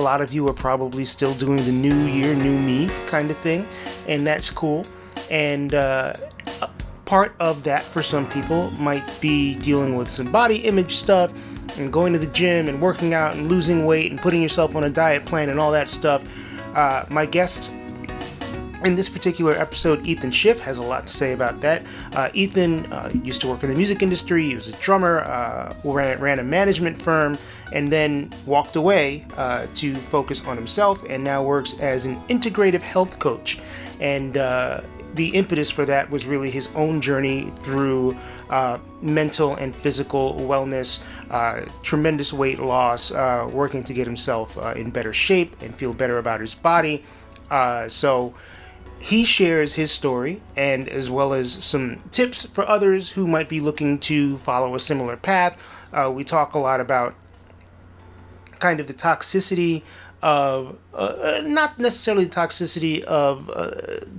a lot of you are probably still doing the new year, new me kind of thing, and that's cool. And uh, part of that for some people might be dealing with some body image stuff and going to the gym and working out and losing weight and putting yourself on a diet plan and all that stuff. Uh, my guest in this particular episode, Ethan Schiff has a lot to say about that. Uh, Ethan uh, used to work in the music industry, he was a drummer, uh, ran, ran, a management firm, and then walked away uh, to focus on himself and now works as an integrative health coach. And uh, the impetus for that was really his own journey through uh, mental and physical wellness, tremendous weight loss, working to get himself in better shape and feel better about his body. so, he shares his story and as well as some tips for others who might be looking to follow a similar path. Uh, we talk a lot about kind of the toxicity of uh, uh not necessarily the toxicity of uh,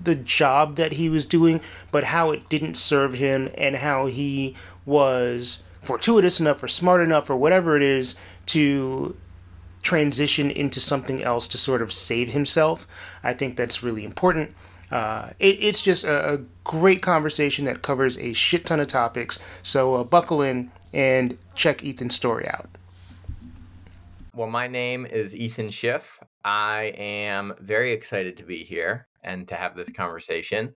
the job that he was doing, but how it didn't serve him and how he was fortuitous enough or smart enough or whatever it is to transition into something else to sort of save himself. I think that's really important. Uh, it, it's just a, a, great conversation that covers a shit ton of topics. So uh, buckle in and check Ethan's story out. Well, my name is Ethan Schiff. I am very excited to be here and to have this mm-hmm. conversation.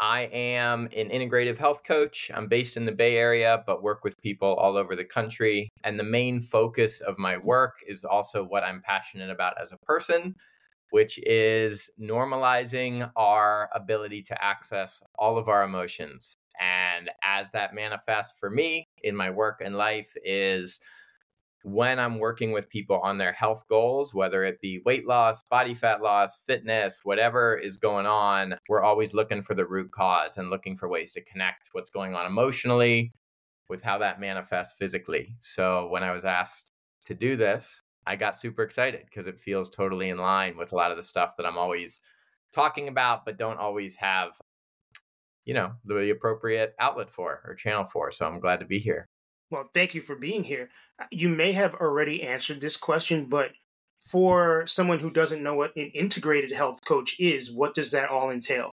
I am an integrative health coach. I'm based in the Bay Area, but work with people all over the country. And the main focus of my mm-hmm. work is also what I'm passionate about as a person which is normalizing our ability to access all of our emotions. And as that manifests for me in my work and life, is when I'm working with people on their health goals, whether it be weight loss, body fat loss, fitness, whatever is going on, we're always looking for the root cause and looking for ways to connect what's going on emotionally with how that manifests physically. So when I was asked to do this, I got super excited because it feels totally in line with a lot of the stuff that I'm always talking about, but don't always have, you know, the appropriate outlet for or channel for. So I'm glad to be here. Well, thank you for being here. Uh, you may have already answered this question, but for someone who doesn't know what an integrated health coach is, what does that all entail?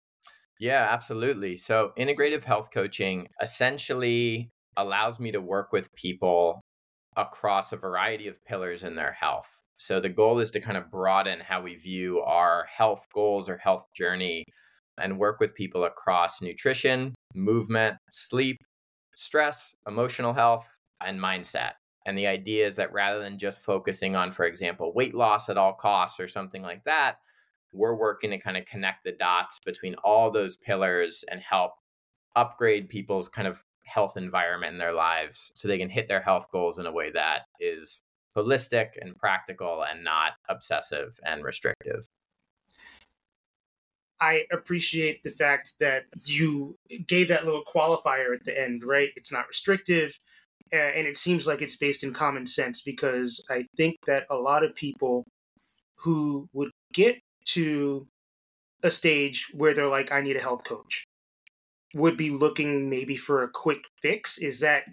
Yeah, absolutely. So, integrative health coaching essentially allows me to work with people across a variety of pillars in their health. So the goal is to kind of broaden how we view our health goals or health journey and work with people across nutrition, movement, sleep, stress, emotional health, and mindset. And the idea is that rather than just focusing on, for example, weight loss at all costs or something like that, we're working to kind of connect the dots between all those pillars and help upgrade people's kind of health environment in their lives so they can hit their health goals in a way that is holistic and practical and not obsessive and restrictive. I appreciate the fact that you gave that little qualifier at the end, right? It's not restrictive. And it seems like it's based in common sense because I think that a lot of people who would get to a stage where they're like, I need a health coach would be looking maybe for a quick fix. Is that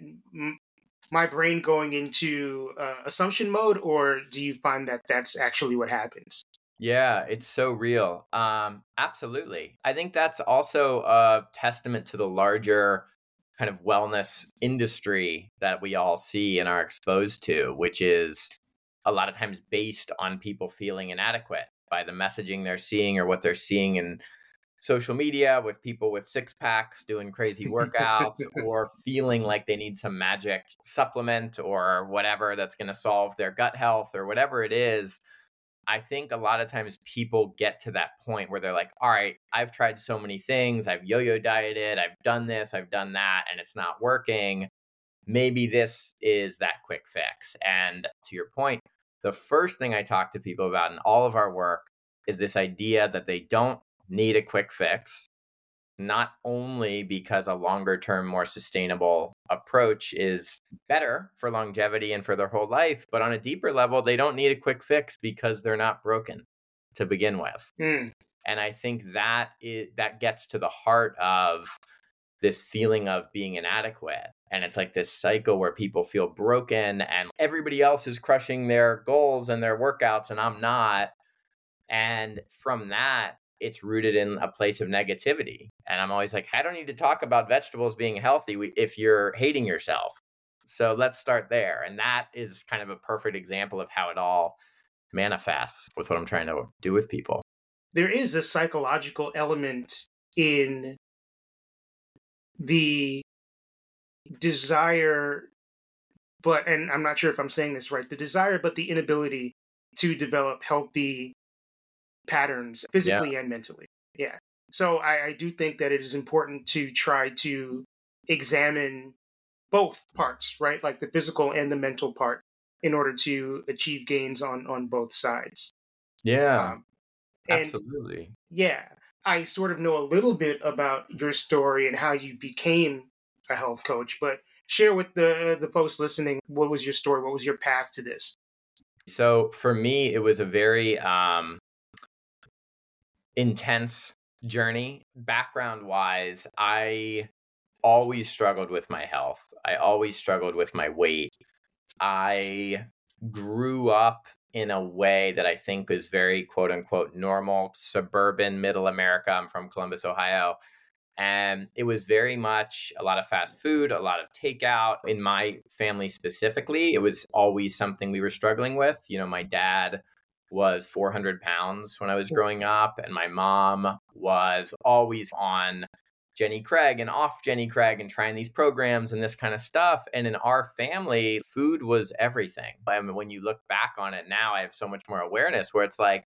my brain going into uh, assumption mode, or do you find that that's actually what happens? Yeah, it's so real. Um, absolutely. I think that's also a testament to the larger kind of wellness industry that we all see and are exposed to, which is a lot of times based on people feeling inadequate by the messaging they're seeing or what they're seeing in social media with people with six packs doing crazy workouts or feeling like they need some magic supplement or whatever that's going to solve their gut health or whatever it is. I think a lot of times people get to that point where they're like, all right, I've tried so many things. I've yo yo dieted. I've done this. I've done that, and it's not working. Maybe this is that quick fix. And to your point, the first thing I talk to people about in all of our work is this idea that they don't need a quick fix, not only because a longer term, more sustainable approach is better for longevity and for their whole life, but on a deeper level, they don't need a quick fix because they're not broken to begin with. Mm. And I think that is, that gets to the heart of this feeling of being inadequate. And it's like this cycle where people feel broken and everybody else is crushing their goals and their workouts and I'm not. And from that, it's rooted in a place of negativity. And I'm always like, I don't need to talk about vegetables being healthy if you're hating yourself. So let's start there. And that is kind of a perfect example of how it all manifests with what I'm trying to do with people. There is a psychological element in the desire, but, and I'm not sure if I'm saying this right, the desire, but the inability to develop healthy patterns physically yeah. and mentally. Yeah. So I, I do think that it is important to try to examine both parts, right? Like the physical and the mental part in order to achieve gains on on both sides. Yeah. Um, absolutely. Yeah. I sort of know a little bit about your story and how you became a health coach, but share with the the folks listening what was your story? What was your path to this? So for me, it was a very um, intense journey. Background wise, I always struggled with my health. I always struggled with my weight. I grew up in a way that I think is very quote unquote normal suburban middle America. I'm from Columbus, Ohio. And it was very much a lot of fast food, a lot of takeout. In my family specifically, it was always something we were struggling with. You know, my dad was 400 pounds when I was growing up, and my mom was always on Jenny Craig and off Jenny Craig and trying these programs and this kind of stuff. And in our family, food was everything. I mean, when you look back on it now, I have so much more awareness where it's like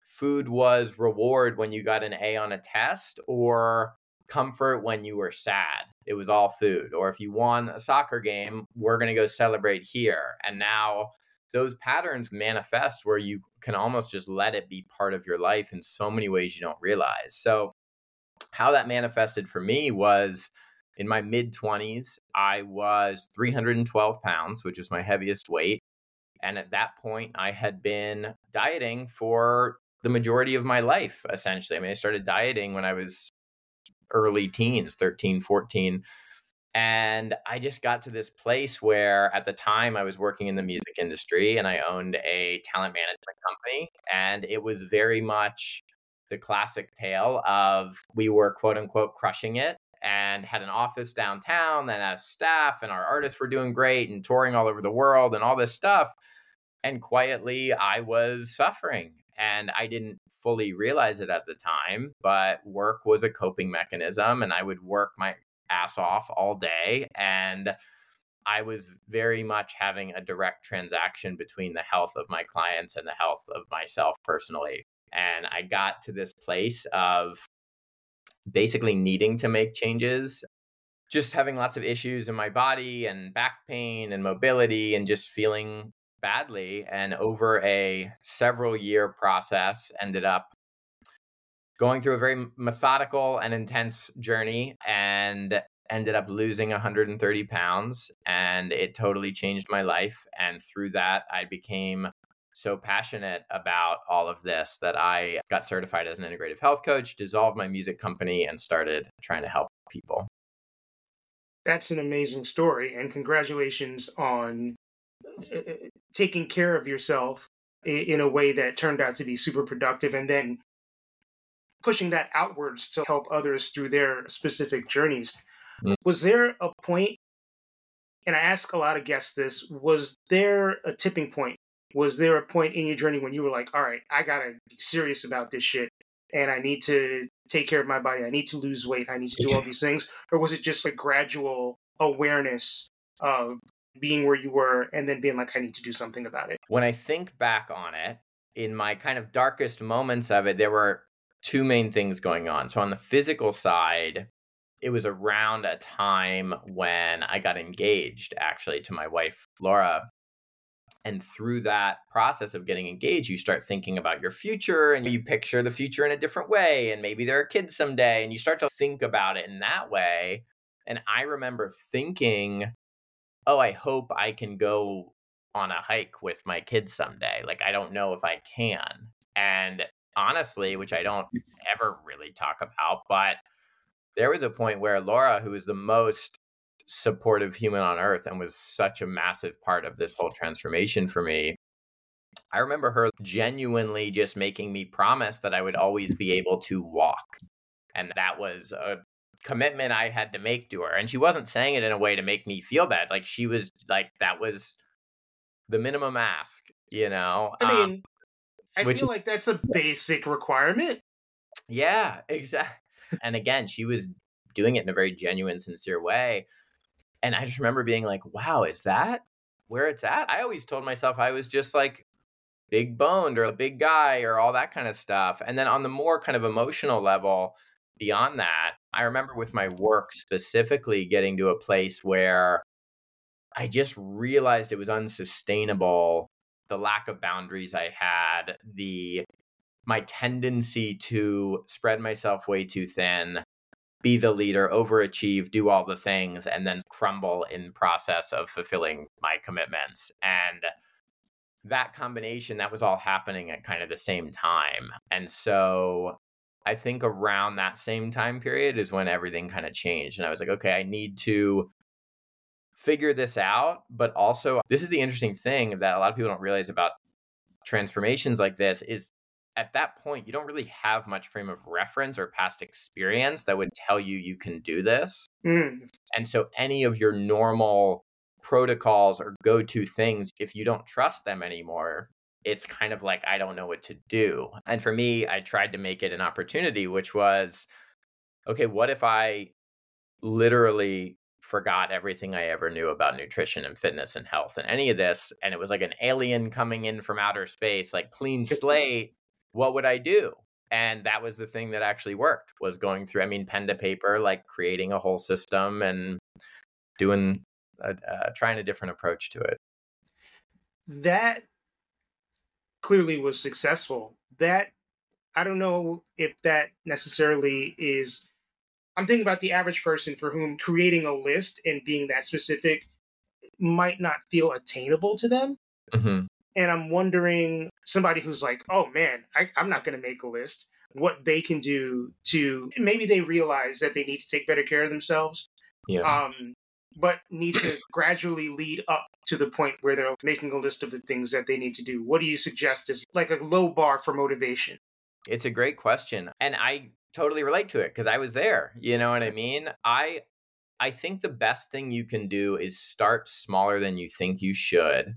food was reward when you got an A on a test or comfort when you were sad. It was all food. Or if you won a soccer game, we're going to go celebrate here. And now those patterns manifest where you can almost just let it be part of your life in so many ways you don't realize. So, how that manifested for me was in my mid 20s, I was 312 pounds, which was my heaviest weight. And at that point, I had been dieting for the majority of my life, essentially. I mean, I started dieting when I was early teens, 13, 14. And I just got to this place where at the time I was working in the music industry and I owned a talent management company. And it was very much the classic tale of we were quote unquote crushing it and had an office downtown and a staff and our artists were doing great and touring all over the world and all this stuff. And quietly I was suffering and I didn't fully realize it at the time, but work was a coping mechanism and I would work my ass off all day. And I was very much having a direct transaction between the health of my clients and the health of myself personally. And I got to this place of basically needing to make changes, just having lots of issues in my body and back pain and mobility and just feeling badly. And over a several year process, ended up going through a very methodical and intense journey and ended up losing 130 pounds and it totally changed my life and through that i became so passionate about all of this that i got certified as an integrative health coach dissolved my music company and started trying to help people. That's an amazing story, and congratulations on uh, uh, taking care of yourself in a way that turned out to be super productive and then pushing that outwards to help others through their specific journeys. Mm. Was there a point, and I ask a lot of guests this, was there a tipping point? Was there a point in your journey when you were like, all right, I gotta be serious about this shit and I need to take care of my body, I need to lose weight, I need to do all these things? Or was it just a gradual awareness of being where you were and then being like, I need to do something about it? When I think back on it, in my kind of darkest moments of it, there were two main things going on. So on the physical side, it was around a time when I got engaged actually to my wife, Laura. And through that process of getting engaged, you start thinking about your future and you picture the future in a different way. And maybe there are kids someday, and you start to think about it in that way. And I remember thinking, oh, I hope I can go on a hike with my kids someday. Like, I don't know if I can. And honestly, which I don't ever really talk about, but there was a point where Laura, who was the most supportive human on earth and was such a massive part of this whole transformation for me, I remember her genuinely just making me promise that I would always be able to walk. And that was a commitment I had to make to her. And she wasn't saying it in a way to make me feel bad. Like she was like, that was the minimum ask, you know? I mean, um, I Which, feel like that's a basic requirement. Yeah, exactly. and again, she was doing it in a very genuine, sincere way. And I just remember being like, wow, is that where it's at? I always told myself I was just like big boned or a big guy or all that kind of stuff. And then on the more kind of emotional level, beyond that, I remember with my work specifically getting to a place where I just realized it was unsustainable the lack of boundaries I had, the my tendency to spread myself way too thin, be the leader, overachieve, do all the things, and then crumble in process of fulfilling my commitments. And that combination, that was all happening at kind of the same time. And so I think around that same time period is when everything kind of changed. And I was like, okay, I need to figure this out. But also, this is the interesting thing that a lot of people don't realize about transformations like this is at that point, you don't really have much frame of reference or past experience that would tell you you can do this. Mm. And so, any of your normal protocols or go to things, if you don't trust them anymore, it's kind of like, I don't know what to do. And for me, I tried to make it an opportunity, which was okay, what if I literally forgot everything I ever knew about nutrition and fitness and health and any of this. And it was like an alien coming in from outer space, like clean slate. What would I do? And that was the thing that actually worked was going through, I mean, pen to paper, like creating a whole system and doing, a, uh, trying a different approach to it. That clearly was successful. That, I don't know if that necessarily is I'm thinking about the average person for whom creating a list and being that specific might not feel attainable to them. Mm-hmm. And I'm wondering somebody who's like, oh man, I, I'm not going to make a list, what they can do to maybe they realize that they need to take better care of themselves. Yeah. Um, but need to gradually lead up to the point where they're making a list of the things that they need to do. What do you suggest is like a low bar for motivation? It's a great question. And I totally relate to it because I was there. You know what I mean? I I think the best thing you can do is start smaller than you think you should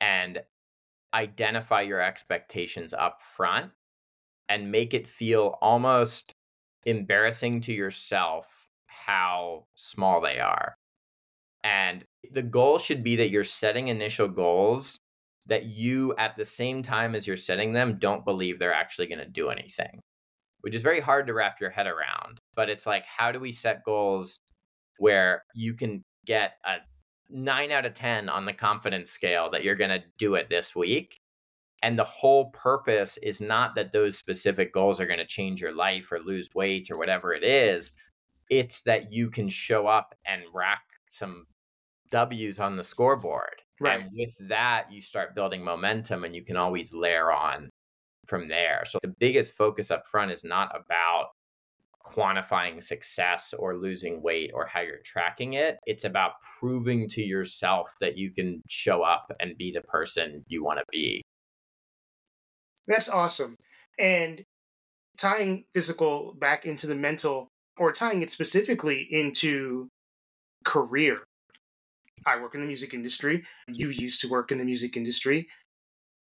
and identify your expectations up front and make it feel almost embarrassing to yourself how small they are. And the goal should be that you're setting initial goals that you, at the same time as you're setting them, don't believe they're actually going to do anything which is very hard to wrap your head around. But it's like, how do we set goals where you can get a nine out of 10 on the confidence scale that you're going to do it this week? And the whole purpose is not that those specific goals are going to change your life or lose weight or whatever it is. It's that you can show up and rack some W's on the scoreboard. Right. And with that, you start building momentum and you can always layer on from there. So the biggest focus up front is not about quantifying success or losing weight or how you're tracking it. It's about proving to yourself that you can show up and be the person you want to be. That's awesome. And tying physical back into the mental or tying it specifically into career. I work in the music industry. You used to work in the music industry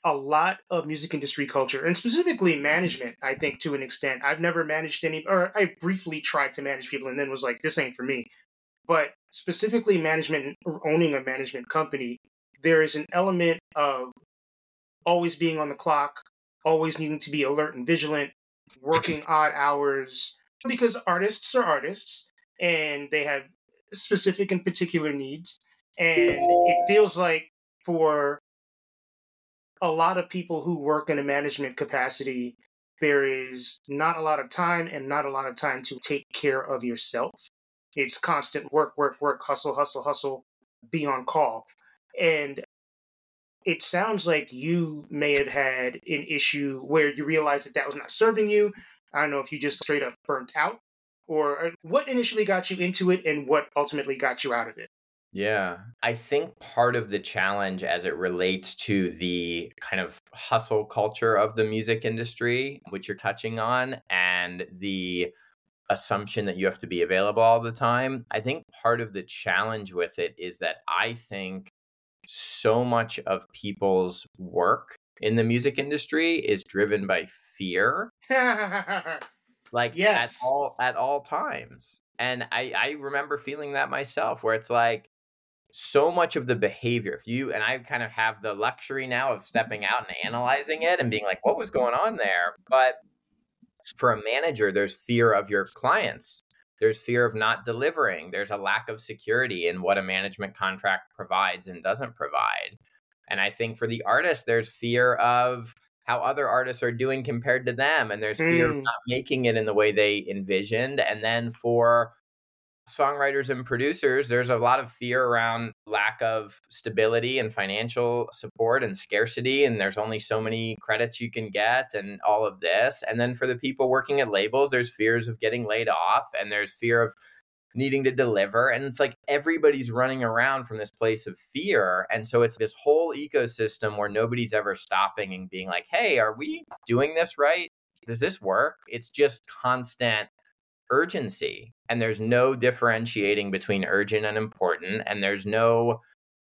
a lot of music industry culture and specifically management i think to an extent. I've never managed any or i briefly tried to manage people and then was like this ain't for me. But specifically management or owning a management company there is an element of always being on the clock always needing to be alert and vigilant working odd hours because artists are artists and they have specific and particular needs and it feels like for a lot of people who work in a management capacity, there is not a lot of time and not a lot of time to take care of yourself. It's constant work, work, work, hustle, hustle, hustle, be on call. And it sounds like you may have had an issue where you realized that that was not serving you. I don't know if you just straight up burnt out or uh, what initially got you into it and what ultimately got you out of it. Yeah. I think part of the challenge as it relates to the kind of hustle culture of the music industry, which you're touching on, and the assumption that you have to be available all the time, I think part of the challenge with it is that I think so much of people's work in the music industry is driven by fear. like yes. at all at all times. And I, I remember feeling that myself where it's like so much of the behavior if you and i kind of have the luxury now of stepping out and analyzing it and being like what was going on there? But for a manager there's fear of your clients. There's fear of not delivering. There's a lack of security in what a management contract provides and doesn't provide. And i think for the artist there's fear of how other artists are doing compared to them and there's fear mm. of not making it in the way they envisioned. And then for songwriters and producers, there's a lot of fear around lack of stability and financial support and scarcity. And there's only so many credits you can get and all of this. And then for the people working at labels, there's fears of getting laid off and there's fear of needing to deliver. And it's like everybody's running around from this place of fear. And so it's this whole ecosystem where nobody's ever stopping and being like, hey, are we doing this right? Does this work? It's just constant urgency and there's no differentiating between urgent and important and there's no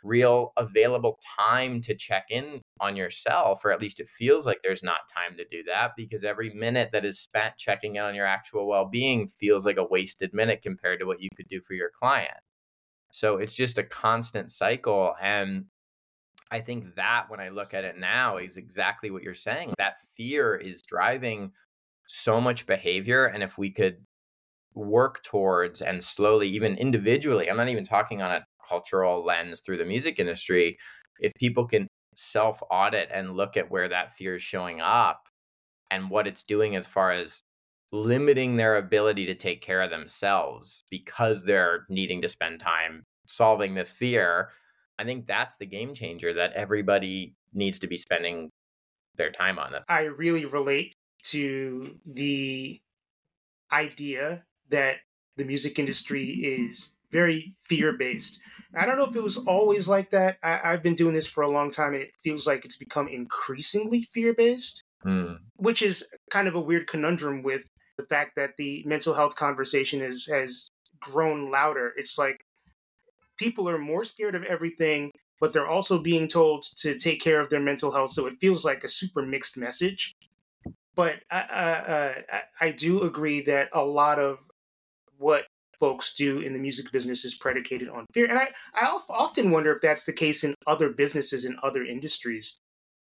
real available time to check in on yourself or at least it feels like there's not time to do that because every minute that is spent checking in on your actual well-being feels like a wasted minute compared to what you could do for your client. So it's just a constant cycle and i think that when i look at it now is exactly what you're saying that fear is driving so much behavior and if we could work towards and slowly, even individually, I'm not even talking on a cultural lens through the music industry. If people can self audit and look at where that fear is showing up and what it's doing as far as limiting their ability to take care of themselves because they're needing to spend time solving this fear, I think that's the game changer that everybody needs to be spending their time on. I really relate to the idea that the music industry is very fear based. I don't know if it was always like that. I, have been doing this for a long time and it feels like it's become increasingly fear based, mm. which is kind of a weird conundrum with the fact that the mental health conversation is, has grown louder. It's like people are more scared of everything, but they're also being told to take care of their mental health. So it feels like a super mixed message. But I, uh, I, I do agree that a lot of what folks do in the music business is predicated on fear. And I, I often wonder if that's the case in other businesses in other industries.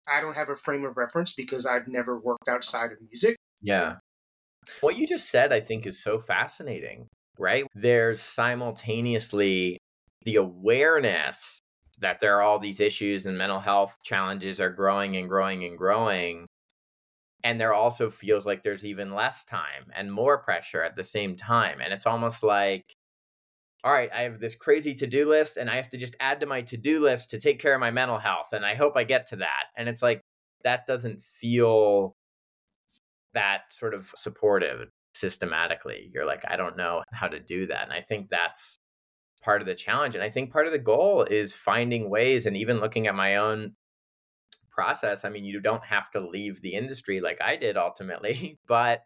I don't have a frame of reference because I've never worked outside of music. Yeah. What you just said, I think, is so fascinating, right? There's simultaneously the awareness that there are all these issues and mental health challenges are growing and growing and growing and there also feels like there's even less time and more pressure at the same time and it's almost like all right i have this crazy to-do list and i have to just add to my to-do list to take care of my mental health and i hope i get to that and it's like that doesn't feel that sort of supportive systematically. You're like, I don't know how to do that. And I think that's part of the challenge. And I think part of the goal is finding ways and even looking at my own process. I mean, you don't have to leave the industry like I did ultimately, but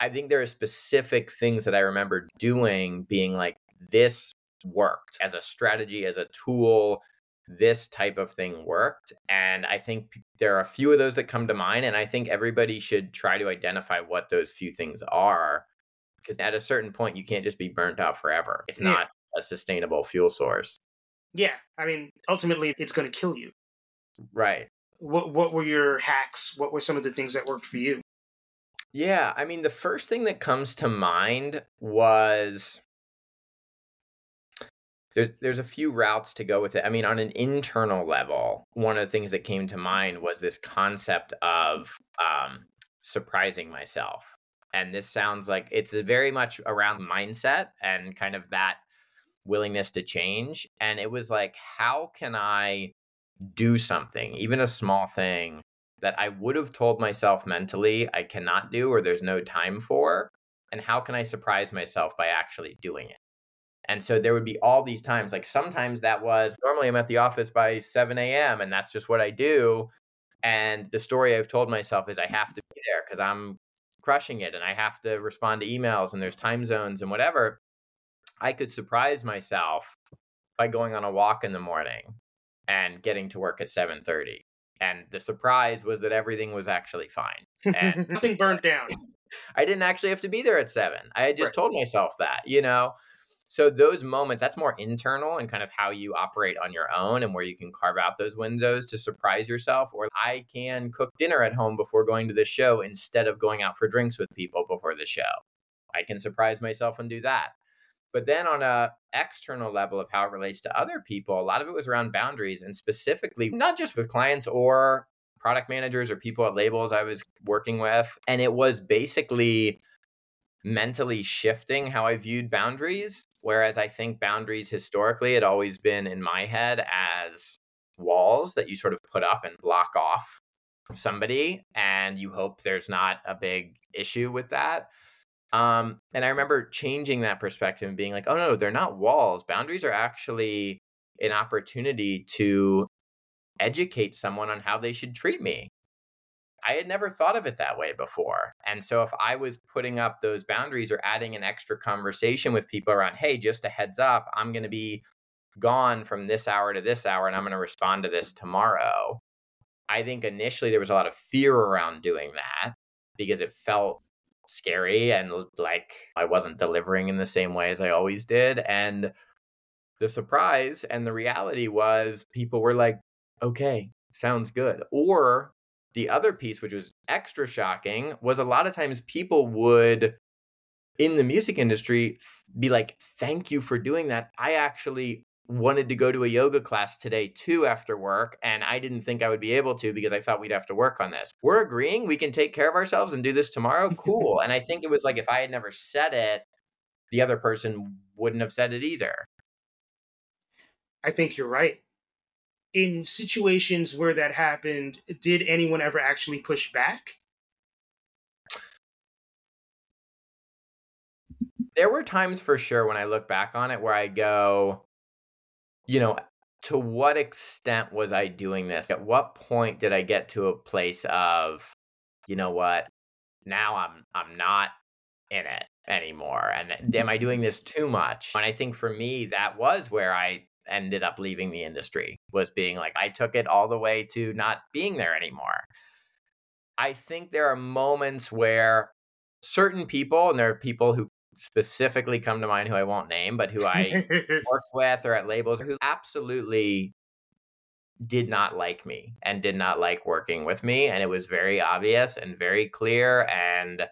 I think there are specific things that I remember doing being like, this worked as a strategy, as a tool. This type of thing worked. And I think there are a few of those that come to mind. And I think everybody should try to identify what those few things are. Because at a certain point, you can't just be burnt out forever. It's yeah. not a sustainable fuel source. Yeah. I mean, ultimately, it's going to kill you. Right. What, what were your hacks? What were some of the things that worked for you? Yeah. I mean, the first thing that comes to mind was there's there's a few routes to go with it. I mean, on an internal level, one of the things that came to mind was this concept of um, surprising myself. And this sounds like it's very much around mindset and kind of that willingness to change. And it was like, how can I do something, even a small thing, that I would have told myself mentally I cannot do or there's no time for? And how can I surprise myself by actually doing it? And so there would be all these times, like sometimes that was normally I'm at the office by 7 a.m. and that's just what I do. And the story I've told myself is I have to be there because I'm crushing it and I have to respond to emails and there's time zones and whatever. I could surprise myself by going on a walk in the morning and getting to work at 7:30. And the surprise was that everything was actually fine. And nothing burnt down. I didn't actually have to be there at 7. I had just right. told myself that, you know. So those moments, that's more internal and kind of how you operate on your own and where you can carve out those windows to surprise yourself. Or I can cook dinner at home before going to the show instead of going out for drinks with people before the show. I can surprise myself and do that. But then on a external level of how it relates to other people, a lot of it was around boundaries and specifically not just with clients or product managers or people at labels I was working with. And it was basically mentally shifting how I viewed boundaries. Whereas I think boundaries historically had always been in my head as walls that you sort of put up and block off somebody, and you hope there's not a big issue with that. Um, and I remember changing that perspective and being like, oh no, they're not walls. Boundaries are actually an opportunity to educate someone on how they should treat me. I had never thought of it that way before. And so if I was putting up those boundaries or adding an extra conversation with people around, hey, just a heads up, I'm going to be gone from this hour to this hour and I'm going to respond to this tomorrow. I think initially there was a lot of fear around doing that because it felt scary and like I wasn't delivering in the same way as I always did. And the surprise and the reality was people were like, okay, sounds good. Or the other piece, which was extra shocking, was a lot of times people would in the music industry be like, Thank you for doing that. I actually wanted to go to a yoga class today too after work, and I didn't think I would be able to because I thought we'd have to work on this. We're agreeing we can take care of ourselves and do this tomorrow. Cool. and I think it was like if I had never said it, the other person wouldn't have said it either. I think you're right in situations where that happened, did anyone ever actually push back? There were times for sure when I look back on it where I go, you know, to what extent was I doing this? At what point did I get to a place of, you know what, now I'm I'm not in it anymore and am I doing mm-hmm. this too much? And I think for me that was where I ended up leaving the industry was being like I took it all the way to not being there anymore. I think there are moments where certain people and there are people who specifically come to mind who I won't name but who I worked with or at labels who absolutely did not like me and did not like working with me and it was very obvious and very clear and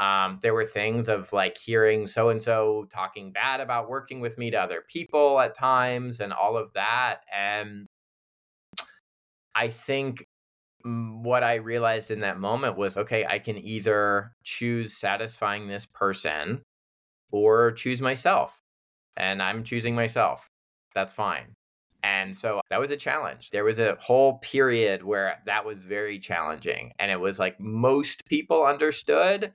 um, there were things of like hearing so and so talking bad about working with me to other people at times and all of that. And I think what I realized in that moment was okay, I can either choose satisfying this person or choose myself. And I'm choosing myself. That's fine. And so that was a challenge. There was a whole period where that was very challenging. And it was like most people understood,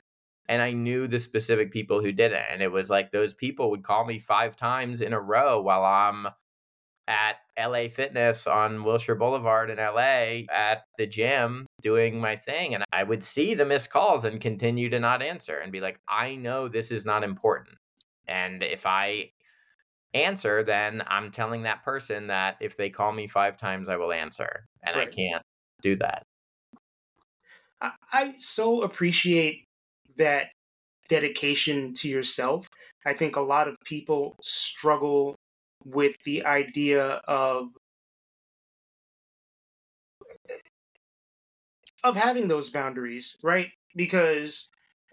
And I knew the specific people who didn't. And it was like those people would call me five times in a row while I'm at LA Fitness on Wilshire Boulevard in LA at the gym doing my thing. And I would see the missed calls and continue to not answer and be like, I know this is not important. And if I answer, then I'm telling that person that if they call me five times, I will answer. And right. I can't do that. I so appreciate that dedication to yourself. I think a lot of people struggle with the idea of of having those boundaries, right? Because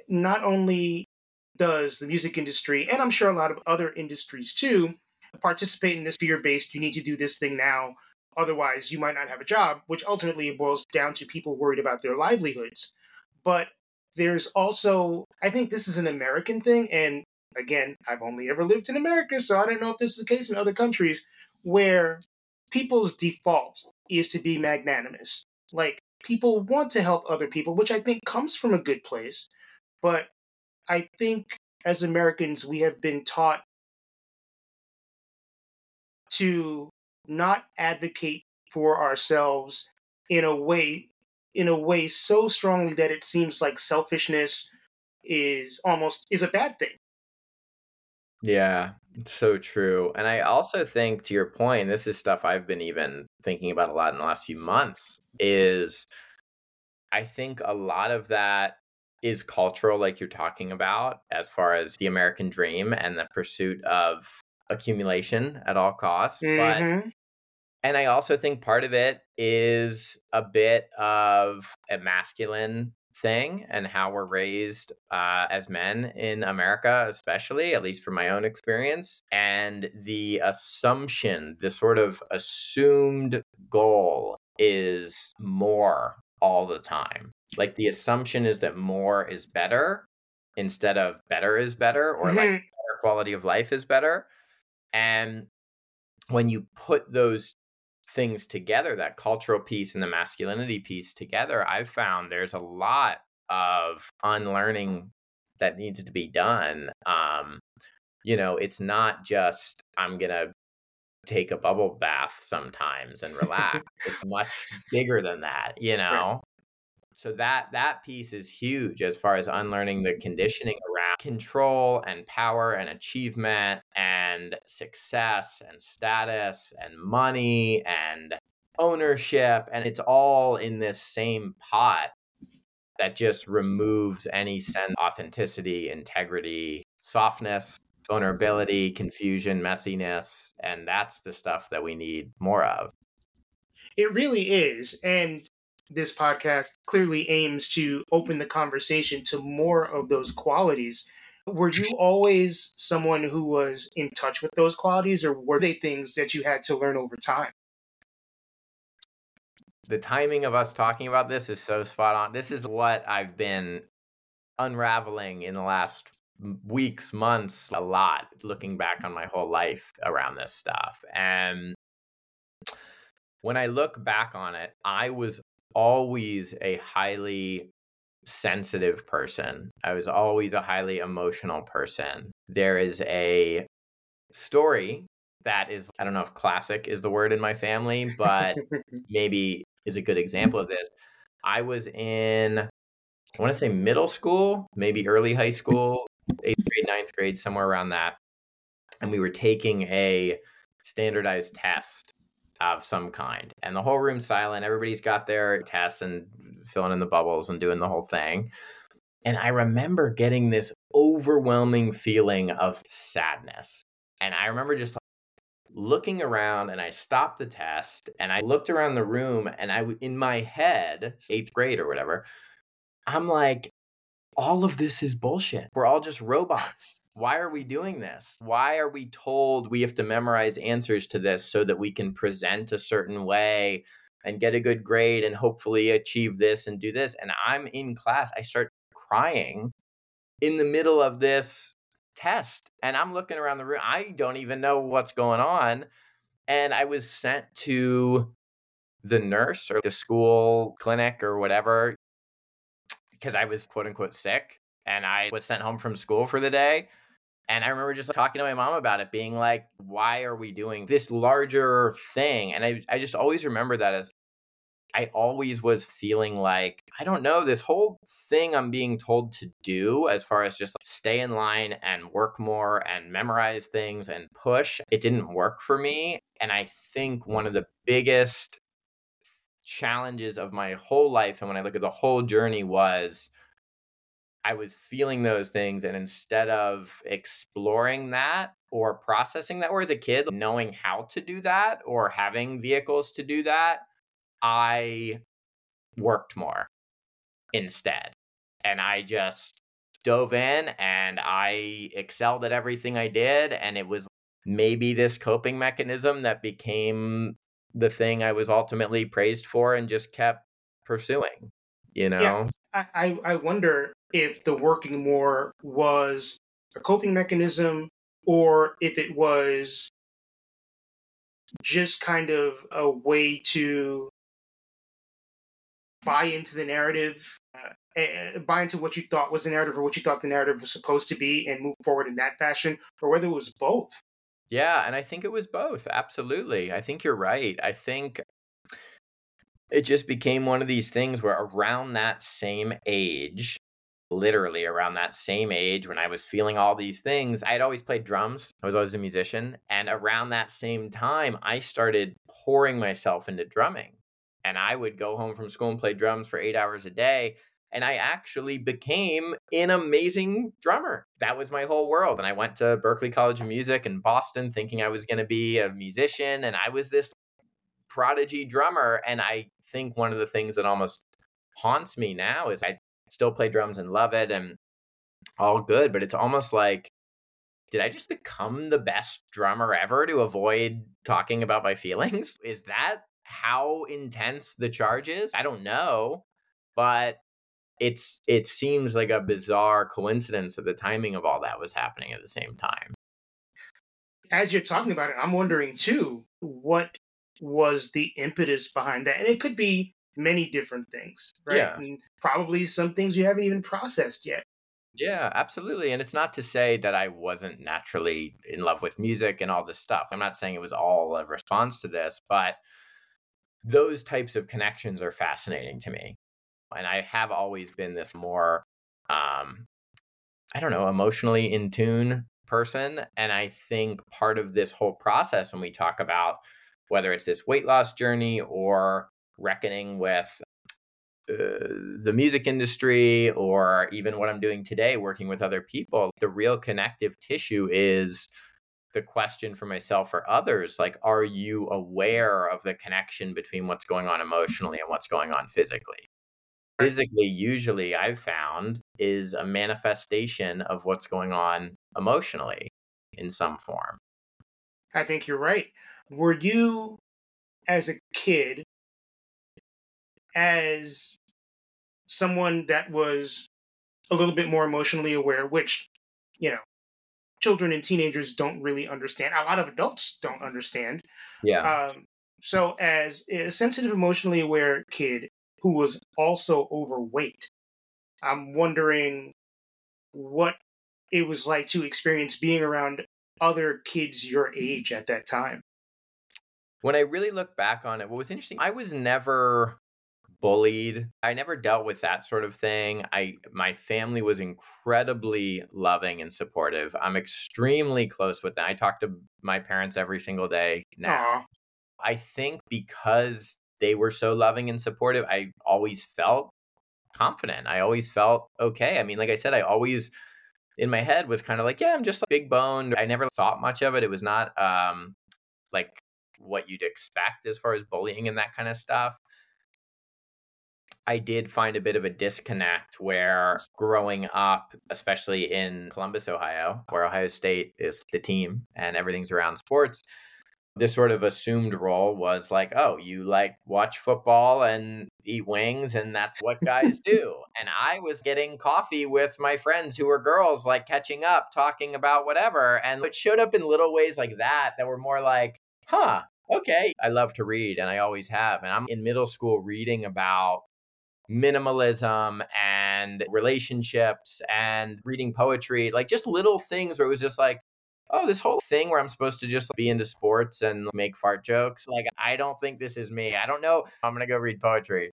not only does the music industry, and I'm sure a lot of other industries too, participate in this fear based, you need to do this thing now, otherwise you might not have a job, which ultimately boils down to people worried about their livelihoods. But there's also, I think this is an American thing, and again, I've only ever lived in America, so I don't know if this is the case in other countries where people's default is to be magnanimous. Like, people want to help other people, which I think comes from a good place. But I think as Americans, we have been taught to not advocate for ourselves in a way in a way so strongly that it seems like selfishness is almost is a bad thing yeah, it's so true. And I also think to your point, this is stuff I've been even thinking about a lot in the last few months is I think a lot of that is cultural like you're talking about as far as the American dream and the pursuit of accumulation at all costs. Mm-hmm. But and I also think part of it is a bit of a masculine thing and how we're raised uh, as men in America, especially, at least from my own experience. And the assumption, the sort of assumed goal is more all the time. Like the assumption is that more is better instead of better is better or like mm-hmm. better quality of life is better. And when you put those things together, that cultural piece and the masculinity piece together, I've found there's a lot of unlearning that needs to be done. Um, you know, it's not just I'm gonna take a bubble bath sometimes and relax. it's much bigger than that, you know. So that that piece is huge as far as unlearning the conditioning mm-hmm. around control and power and achievement and success and status and money and ownership and it's all in this same pot that just removes any sense of authenticity, integrity, softness, vulnerability, confusion, messiness, and that's the stuff that we need more of. It really is. And this podcast clearly aims to open the conversation to more of those qualities. Were you always someone who was in touch with those qualities, or were they things that you had to learn over time? The timing of us talking about this is so spot on. This is what I've been unraveling in the last weeks, months, a lot, looking back on my whole life around this stuff. And when I look back on it, I was always a highly sensitive person. I was always a highly emotional person. There is a story that is, I don't know if classic is the word in my family, but maybe is a good example of this. I was in, I want to say middle school, maybe early high school, eighth grade, ninth grade, somewhere around that. And we were taking a standardized test of some kind. And the whole room's silent. Everybody's got their tests and filling in the bubbles and doing the whole thing. And I remember getting this overwhelming feeling of sadness. And I remember just looking around and I stopped the test and I looked around the room and I, in my head, eighth grade or whatever, I'm like, all of this is bullshit. We're all just robots. Why are we doing this? Why are we told we have to memorize answers to this so that we can present a certain way and get a good grade and hopefully achieve this and do this? And I'm in class, I start crying in the middle of this test and I'm looking around the room. I don't even know what's going on. And I was sent to the nurse or the school clinic or whatever because I was quote unquote sick and I was sent home from school for the day. And I remember just talking to my mom about it, being like, why are we doing this larger thing? And I, I just always remember that as I always was feeling like, I don't know, this whole thing I'm being told to do, as far as just like stay in line and work more and memorize things and push, it didn't work for me. And I think one of the biggest challenges of my whole life, and when I look at the whole journey, was I was feeling those things. And instead of exploring that or processing that, or as a kid, knowing how to do that or having vehicles to do that, I worked more instead. And I just dove in and I excelled at everything I did. And it was maybe this coping mechanism that became the thing I was ultimately praised for and just kept pursuing, you know? Yeah, I, I wonder if the working more was a coping mechanism or if it was just kind of a way to buy into the narrative, uh, buy into what you thought was the narrative or what you thought the narrative was supposed to be and move forward in that fashion, or whether it was both. Yeah, and I think it was both. Absolutely. I think you're right. I think it just became one of these things where around that same age, literally around that same age when I was feeling all these things, I had always played drums. I was always a musician. And around that same time, I started pouring myself into drumming. And I would go home from school and play drums for eight hours a day. And I actually became an amazing drummer. That was my whole world. And I went to Berklee College of Music in Boston thinking I was going to be a musician. And I was this prodigy drummer. And I think one of the things that almost haunts me now is I still play drums and love it and all good. But it's almost like, did I just become the best drummer ever to avoid talking about my feelings? Is that how intense the charge is? I don't know, but it's it seems like a bizarre coincidence that the timing of all that was happening at the same time. As you're talking about it, I'm wondering too what was the impetus behind that, and it could be many different things, right? Yeah. And probably some things you haven't even processed yet. Yeah, absolutely. And it's not to say that I wasn't naturally in love with music and all this stuff. I'm not saying it was all a response to this, but those types of connections are fascinating to me. And I have always been this more, um, I don't know, emotionally in tune person. And I think part of this whole process, when we talk about whether it's this weight loss journey or reckoning with uh, the music industry or even what I'm doing today, working with other people, the real connective tissue is the question for myself or others like are you aware of the connection between what's going on emotionally and what's going on physically? Physically usually i've found is a manifestation of what's going on emotionally in some form. I think you're right were you as a kid as someone that was a little bit more emotionally aware which you know children and teenagers don't really understand. A lot of adults don't understand. Yeah. Um, so, as a sensitive, emotionally aware kid who was also overweight, I'm wondering what it was like to experience being around other kids your age at that time. When I really look back on it, what was interesting, I was never bullied. I never dealt with that sort of thing. I my family was incredibly loving and supportive. I'm extremely close with them. I talk to my parents every single day now. Aww. I think because they were so loving and supportive, I always felt confident. I always felt okay. I mean, like I said, I always in my head was kind of like, yeah, I'm just like big boned. I never thought much of it. It was not um like what you'd expect as far as bullying and that kind of stuff. I did find a bit of a disconnect where growing up, especially in Columbus, Ohio, where Ohio State is the team and everything's around sports, this sort of assumed role was like, oh, you like watch football and eat wings, and that's what guys do. And I was getting coffee with my friends who were girls, like catching up, talking about whatever. And it showed up in little ways like that that were more like, huh, okay. I love to read, and I always have. And I'm in middle school reading about minimalism and relationships and reading poetry, like just little things where it was just like, oh, this whole thing where I'm supposed to just be into sports and make fart jokes. Like, I don't think this is me. I don't know. I'm going to go read poetry.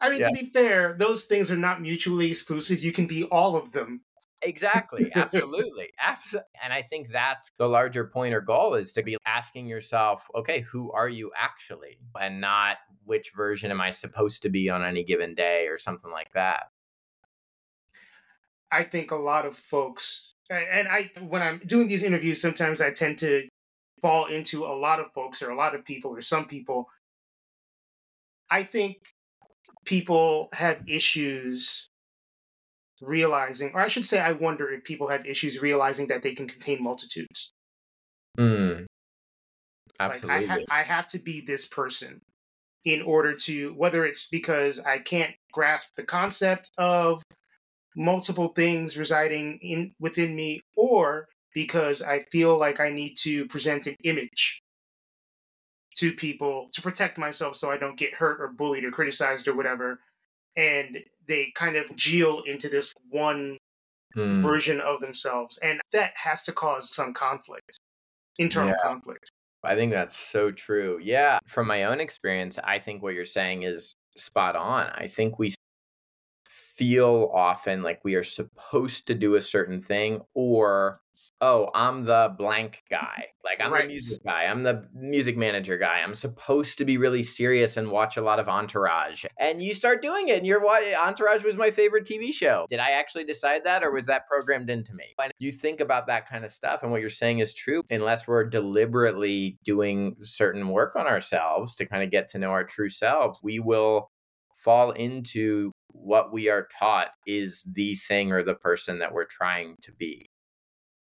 I mean, yeah. to be fair, those things are not mutually exclusive. You can be all of them. Exactly. Absolutely. and I think that's the larger point or goal is to be asking yourself, okay, who are you actually? And not which version am I supposed to be on any given day or something like that. I think a lot of folks, and I, when I'm doing these interviews, sometimes I tend to fall into a lot of folks or a lot of people or some people. I think people have issues realizing, or I should say, I wonder if people have issues realizing that they can contain multitudes. Mm. Absolutely. Like I, ha- I have to be this person in order to, whether it's because I can't grasp the concept of multiple things residing in within me, or because I feel like I need to present an image to people to protect myself so I don't get hurt or bullied or criticized or whatever. And they kind of gel into this one mm. version of themselves. And that has to cause some conflict, internal yeah. conflict. I think that's so true. Yeah. From my own experience, I think what you're saying is spot on. I think we feel often like we are supposed to do a certain thing or oh, I'm the blank guy. Like I'm right. the music guy. I'm the music manager guy. I'm supposed to be really serious and watch a lot of Entourage. And you start doing it and you're what Entourage was my favorite TV show. Did I actually decide that or was that programmed into me? You think about that kind of stuff and what you're saying is true unless we're deliberately doing certain work on ourselves to kind of get to know our true selves, we will fall into what we are taught is the thing or the person that we're trying to be.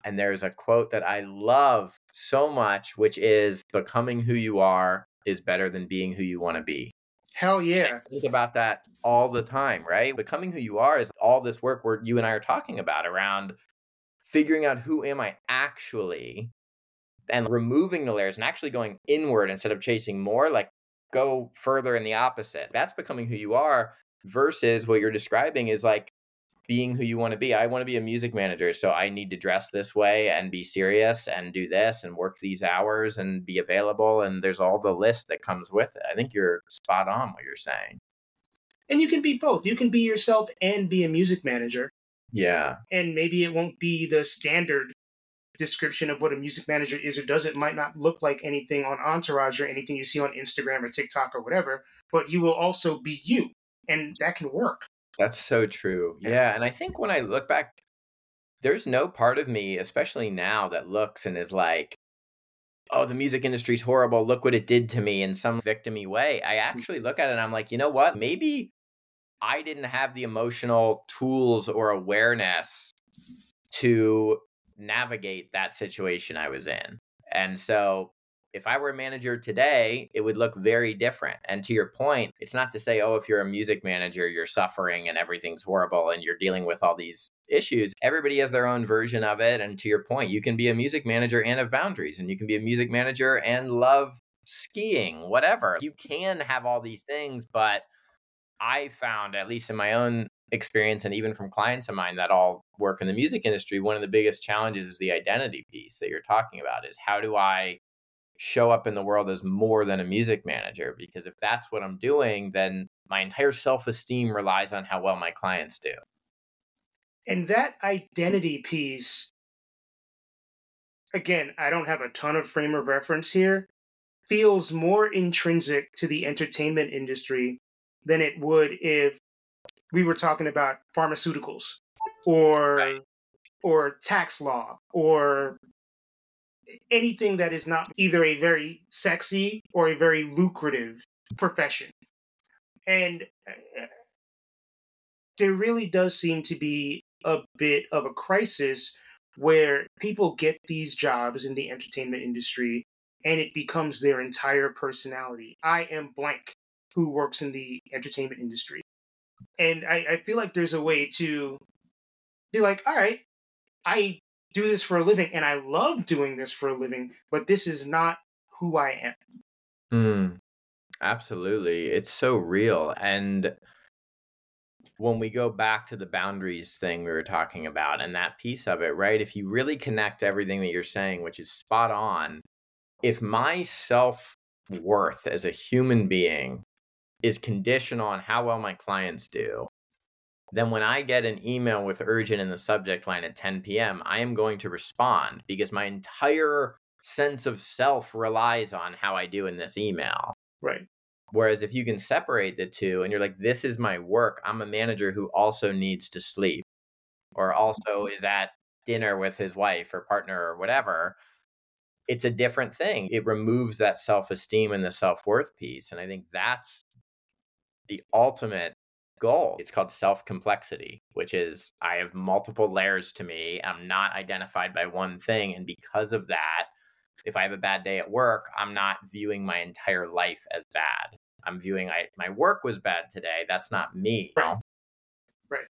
And there's a quote that I love so much, which is becoming who you are is better than being who you want to be. Hell yeah. I think about that all the time, right? Becoming who you are is all this work where you and I are talking about around figuring out who am I actually and removing the layers and actually going inward instead of chasing more, like go further in the opposite. That's becoming who you are versus what you're describing is like being who you want to be. I want to be a music manager, so I need to dress this way and be serious and do this and work these hours and be available. And there's all the list that comes with it. I think you're spot on what you're saying. And you can be both. You can be yourself and be a music manager. Yeah. And maybe it won't be the standard description of what a music manager is or does. It might not look like anything on Entourage or anything you see on Instagram or TikTok or whatever, but you will also be you. And that can work. That's so true. Yeah. And I think when I look back, there's no part of me, especially now, that looks and is like, oh, the music industry's horrible. Look what it did to me in some victimy way. I mm. actually look at it and I'm like, you know what? Maybe I didn't have the emotional tools or awareness to navigate that situation I was in. And so if I were a manager today, it would look very different. And to your point, it's not to say, oh, if you're a music manager, you're suffering and everything's horrible and you're dealing with all these issues. Everybody has their own version of it. And to your point, you can be a music manager and have boundaries, and you can be a music manager and love skiing, whatever. You can have all these things, but I found, at least in my own experience and even from clients of mine that all work in the music industry, one of the biggest challenges is the identity piece that you're talking about is how do I show up in the world as more than a music manager because if that's what I'm doing, then my entire self esteem relies on how well my clients do. And that identity piece, again, I don't have a ton of frame of reference here, feels more intrinsic to the entertainment industry than it would if we were talking about pharmaceuticals or right. or tax law or anything that is not either a very sexy or a very lucrative profession. And uh, there really does seem to be a bit of a crisis where people get these jobs in the entertainment industry and it becomes their entire personality. I am blank who works in the entertainment industry. And I, I feel like there's a way to be like, all right, I do this for a living and I love doing this for a living, but this is not who I am. Mm, absolutely. It's so real. And when we go back to the boundaries thing we were talking about and that piece of it, right? If you really connect everything that you're saying, which is spot on, if my self worth as a human being is conditional on how well my clients do, then when I get an email with urgent in the subject line at 10 p.m., I am going to respond because my entire sense of self relies on how I do in this email. Right. Whereas if you can separate the two and you're like, this is my work, I'm a manager who also needs to sleep or also mm-hmm. is at dinner with his wife or partner or whatever, it's a different thing. It removes that self esteem and the self worth piece. And I think that's the ultimate goal. It's called self complexity, which is I have multiple layers to me. I'm not identified by one thing. And because of that, if I have a bad day at work, I'm not viewing my entire life as bad. I'm viewing I, my work was bad today. That's not me. Right. right.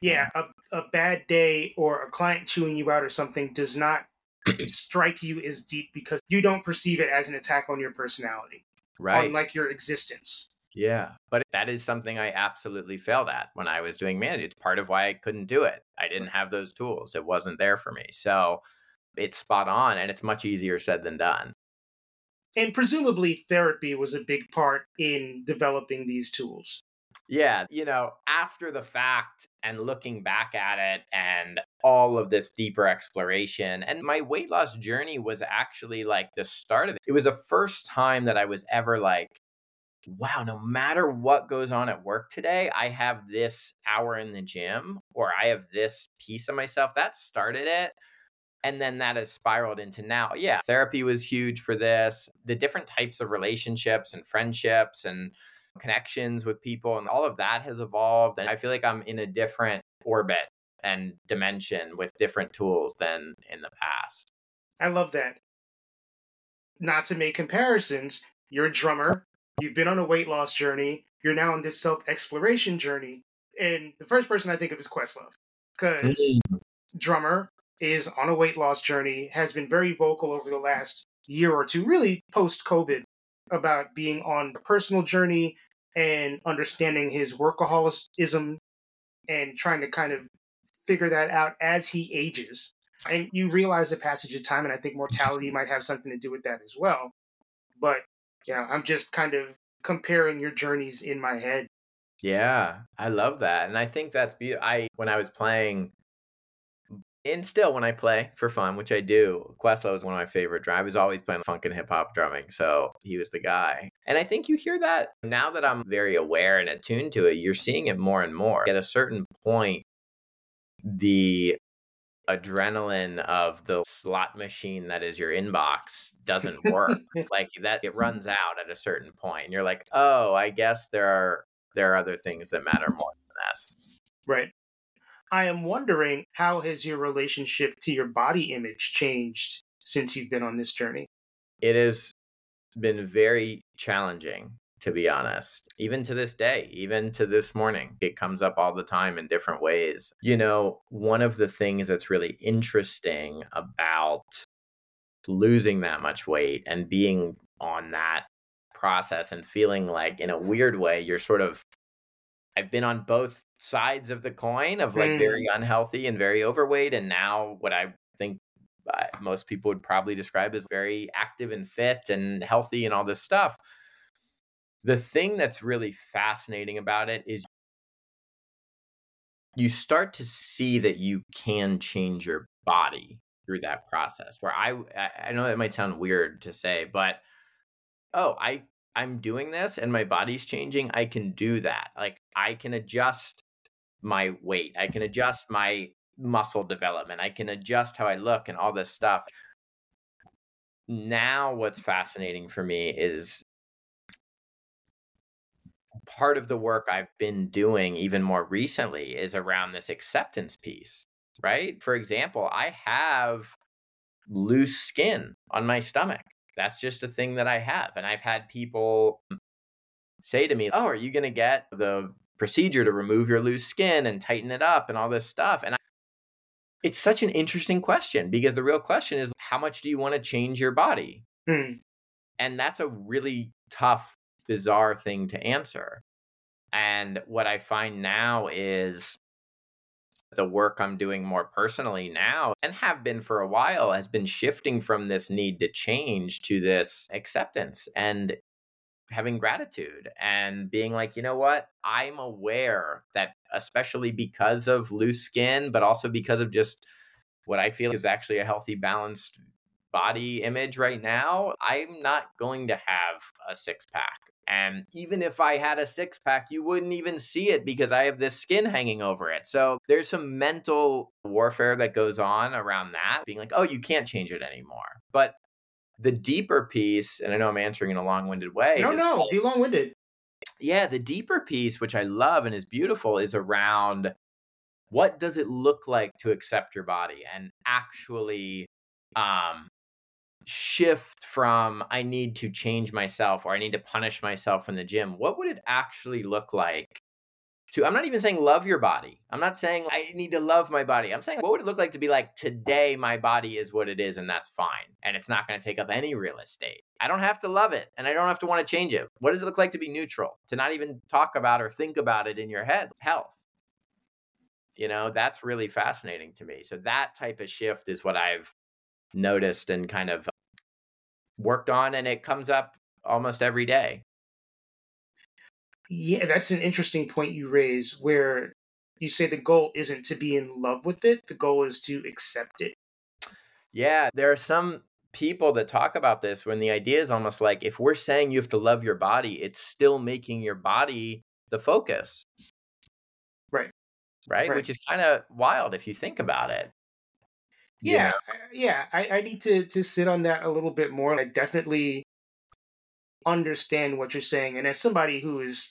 Yeah. Mm. A, a bad day or a client chewing you out or something does not strike you as deep because you don't perceive it as an attack on your personality. Right. On like your existence. Yeah. But that is something I absolutely failed at when I was doing management. It's part of why I couldn't do it. I didn't have those tools. It wasn't there for me. So it's spot on and it's much easier said than done. And presumably therapy was a big part in developing these tools. Yeah, you know, after the fact and looking back at it and all of this deeper exploration, and my weight loss journey was actually like the start of it. It was the first time that I was ever like, wow, no matter what goes on at work today, I have this hour in the gym or I have this piece of myself. That started it and then that has spiraled into now yeah therapy was huge for this the different types of relationships and friendships and connections with people and all of that has evolved and i feel like i'm in a different orbit and dimension with different tools than in the past i love that not to make comparisons you're a drummer you've been on a weight loss journey you're now on this self exploration journey and the first person i think of is questlove because mm. drummer is on a weight loss journey, has been very vocal over the last year or two, really post COVID, about being on a personal journey and understanding his workaholism and trying to kind of figure that out as he ages. And you realize the passage of time, and I think mortality might have something to do with that as well. But yeah, I'm just kind of comparing your journeys in my head. Yeah, I love that. And I think that's beautiful. I when I was playing and still when I play for fun, which I do, Questlove is one of my favorite drummers. I was always playing funk and hip hop drumming, so he was the guy. And I think you hear that now that I'm very aware and attuned to it, you're seeing it more and more. At a certain point, the adrenaline of the slot machine that is your inbox doesn't work. like that it runs out at a certain point. And you're like, "Oh, I guess there are there are other things that matter more than this." Right. I am wondering how has your relationship to your body image changed since you've been on this journey? It has been very challenging, to be honest. Even to this day, even to this morning, it comes up all the time in different ways. You know, one of the things that's really interesting about losing that much weight and being on that process and feeling like, in a weird way, you're sort of I've been on both sides of the coin of like mm. very unhealthy and very overweight and now what i think uh, most people would probably describe as very active and fit and healthy and all this stuff the thing that's really fascinating about it is you start to see that you can change your body through that process where i i know that might sound weird to say but oh i i'm doing this and my body's changing i can do that like i can adjust my weight. I can adjust my muscle development. I can adjust how I look and all this stuff. Now, what's fascinating for me is part of the work I've been doing even more recently is around this acceptance piece, right? For example, I have loose skin on my stomach. That's just a thing that I have. And I've had people say to me, Oh, are you going to get the procedure to remove your loose skin and tighten it up and all this stuff. And I, it's such an interesting question because the real question is how much do you want to change your body? Mm. And that's a really tough, bizarre thing to answer. And what I find now is the work I'm doing more personally now and have been for a while has been shifting from this need to change to this acceptance and having gratitude and being like, you know what? I'm aware that, especially because of loose skin, but also because of just what I feel is actually a healthy, balanced body image right now, I'm not going to have a six pack. And even if I had a six pack, you wouldn't even see it because I have this skin hanging over it. So there's some mental warfare that goes on around that, being like, oh, you can't change it anymore. But the deeper piece, and I know I'm answering in a long winded way. No, no, be long winded. Yeah, the deeper piece, which I love and is beautiful, is around what does it look like to accept your body and actually um, shift from I need to change myself or I need to punish myself in the gym, what would it actually look like to I'm not even saying love your body. I'm not saying I need to love my body. I'm saying what would it look like to be like today my body is what it is and that's fine and it's not going to take up any real estate. I don't have to love it and I don't have to want to change it. What does it look like to be neutral? To not even talk about or think about it in your head. Health. You know, that's really fascinating to me. So that type of shift is what I've noticed and kind of worked on and it comes up almost every day. Yeah, that's an interesting point you raise where you say the goal isn't to be in love with it, the goal is to accept it. Yeah, there are some people that talk about this when the idea is almost like if we're saying you have to love your body, it's still making your body the focus. Right. Right, right. which is kind of wild if you think about it. Yeah, yeah. I, I need to to sit on that a little bit more. I definitely understand what you're saying, and as somebody who has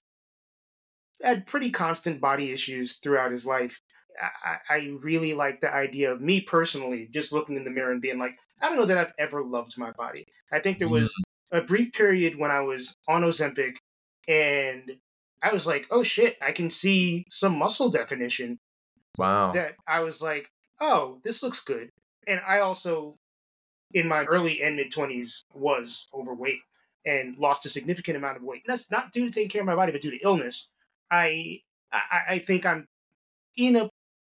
had pretty constant body issues throughout his life, I, I really like the idea of me personally just looking in the mirror and being like, I don't know that I've ever loved my body. I think there was mm-hmm. a brief period when I was on Ozempic and I was like, oh shit, I can see some muscle definition. Wow. That I was like, oh, this looks good. And I also, in my early and mid 20s, was overweight and lost a significant amount of weight. And that's not due to taking care of my body, but due to illness. I, I, I think I'm in a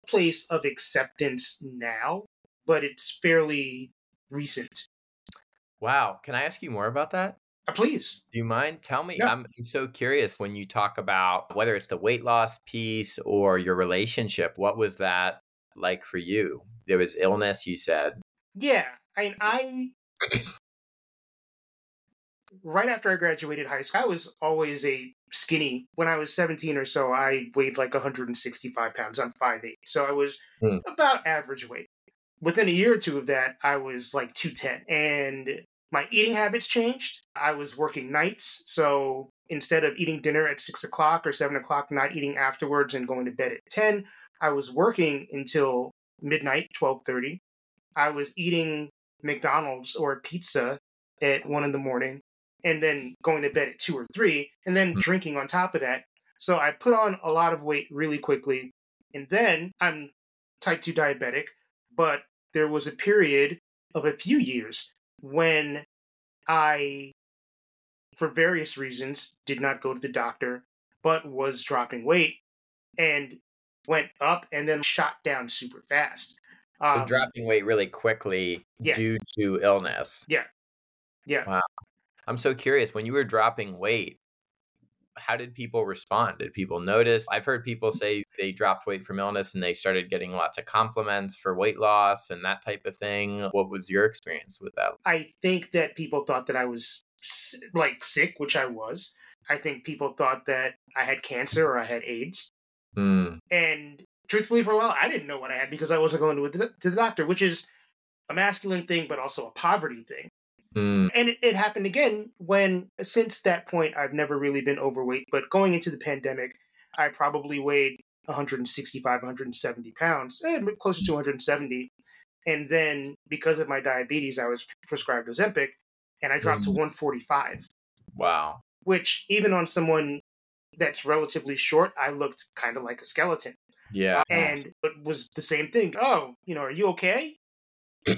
place of acceptance now, but it's fairly recent. Wow. Can I ask you more about that? Uh, please. Do you mind? Tell me. I'm so curious when you talk about whether it's the weight loss piece or your relationship, what was that like for you? There was illness, you said. Yeah. I mean, I. right after I graduated high school, I was always a skinny. When I was 17 or so, I weighed like 165 pounds. I'm 5'8. So I was hmm. about average weight. Within a year or two of that, I was like 210. And my eating habits changed. I was working nights. So instead of eating dinner at six o'clock or seven o'clock, not eating afterwards and going to bed at 10, I was working until midnight, 12:30. I was eating McDonald's or pizza at 1 in the morning and then going to bed at 2 or 3 and then mm-hmm. drinking on top of that. So I put on a lot of weight really quickly. And then I'm type 2 diabetic, but there was a period of a few years when I for various reasons did not go to the doctor but was dropping weight and went up and then shot down super fast. Um, so dropping weight really quickly yeah. due to illness. Yeah. Yeah. Wow. I'm so curious when you were dropping weight, how did people respond? Did people notice? I've heard people say they dropped weight from illness and they started getting lots of compliments for weight loss and that type of thing. What was your experience with that? I think that people thought that I was like sick, which I was. I think people thought that I had cancer or I had AIDS. Mm. And truthfully, for a while, I didn't know what I had because I wasn't going to, the, to the doctor, which is a masculine thing, but also a poverty thing. Mm. And it, it, happened again when, since that point, I've never really been overweight. But going into the pandemic, I probably weighed 165, 170 pounds, eh, closer to 170. And then because of my diabetes, I was prescribed Ozempic and I dropped mm. to 145. Wow. Which, even on someone that's relatively short, I looked kind of like a skeleton. Yeah. And it was the same thing. Oh, you know, are you okay?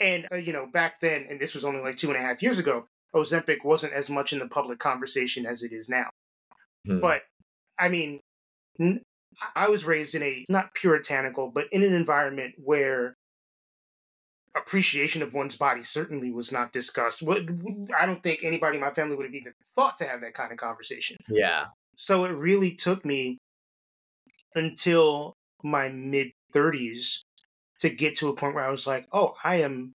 and, uh, you know, back then, and this was only like two and a half years ago, Ozempic wasn't as much in the public conversation as it is now. Hmm. But I mean, I was raised in a not puritanical, but in an environment where appreciation of one's body certainly was not discussed. I don't think anybody in my family would have even thought to have that kind of conversation. Yeah. So it really took me until my mid 30s to get to a point where I was like, oh, I am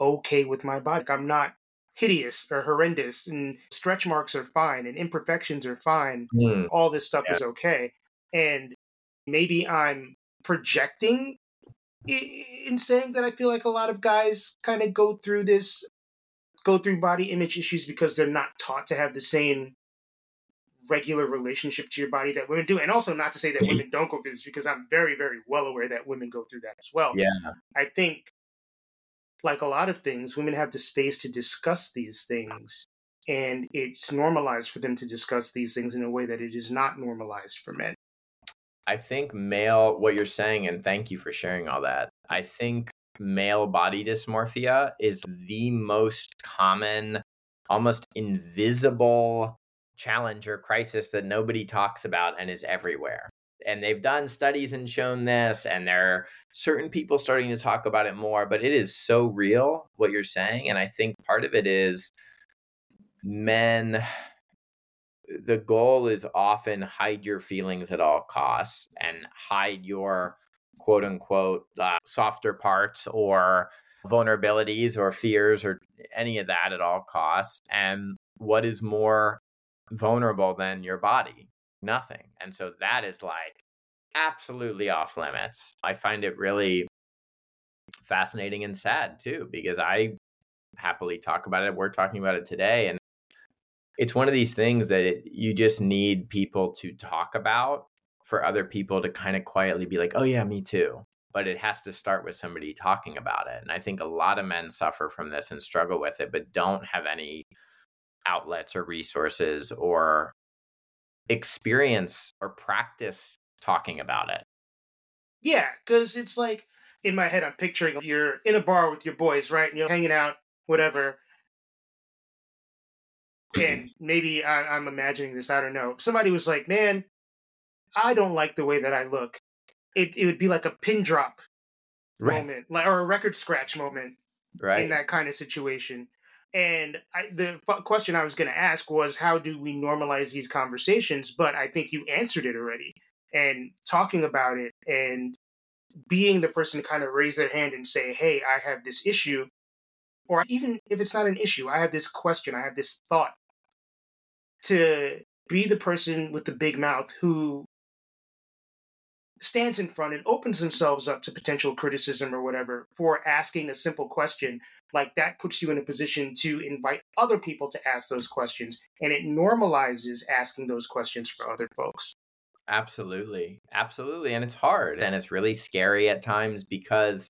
okay with my body. I'm not hideous or horrendous, and stretch marks are fine, and imperfections are fine. Mm. All this stuff yeah. is okay. And maybe I'm projecting in saying that I feel like a lot of guys kind of go through this, go through body image issues because they're not taught to have the same regular relationship to your body that women do. And also not to say that mm-hmm. women don't go through this because I'm very, very well aware that women go through that as well. Yeah. I think like a lot of things, women have the space to discuss these things. And it's normalized for them to discuss these things in a way that it is not normalized for men. I think male, what you're saying, and thank you for sharing all that. I think male body dysmorphia is the most common, almost invisible challenge or crisis that nobody talks about and is everywhere. And they've done studies and shown this, and there are certain people starting to talk about it more, but it is so real what you're saying. And I think part of it is men the goal is often hide your feelings at all costs and hide your quote unquote uh, softer parts or vulnerabilities or fears or any of that at all costs. And what is more vulnerable than your body? Nothing. And so that is like absolutely off limits. I find it really fascinating and sad too, because I happily talk about it. We're talking about it today. And it's one of these things that it, you just need people to talk about for other people to kind of quietly be like, oh, yeah, me too. But it has to start with somebody talking about it. And I think a lot of men suffer from this and struggle with it, but don't have any outlets or resources or experience or practice talking about it. Yeah, because it's like in my head, I'm picturing you're in a bar with your boys, right? And you're hanging out, whatever and maybe I, am imagining this. I don't know. If somebody was like, "Man, I don't like the way that I look," it it would be like a pin drop right. moment, like or a record scratch moment, right? In that kind of situation. And I, the question I was going to ask was, how do we normalize these conversations? But I think you answered it already. And talking about it and being the person to kind of raise their hand and say, "Hey, I have this issue," or even if it's not an issue, I have this question, I have this thought to be the person with the big mouth who stands in front and opens themselves up to potential criticism or whatever for asking a simple question like that puts you in a position to invite other people to ask those questions and it normalizes asking those questions for other folks. Absolutely. Absolutely and it's hard and it's really scary at times because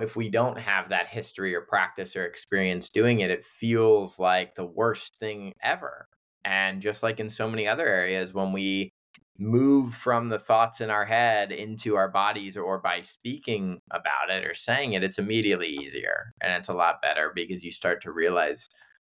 if we don't have that history or practice or experience doing it it feels like the worst thing ever. And just like in so many other areas, when we move from the thoughts in our head into our bodies or by speaking about it or saying it, it's immediately easier and it's a lot better because you start to realize.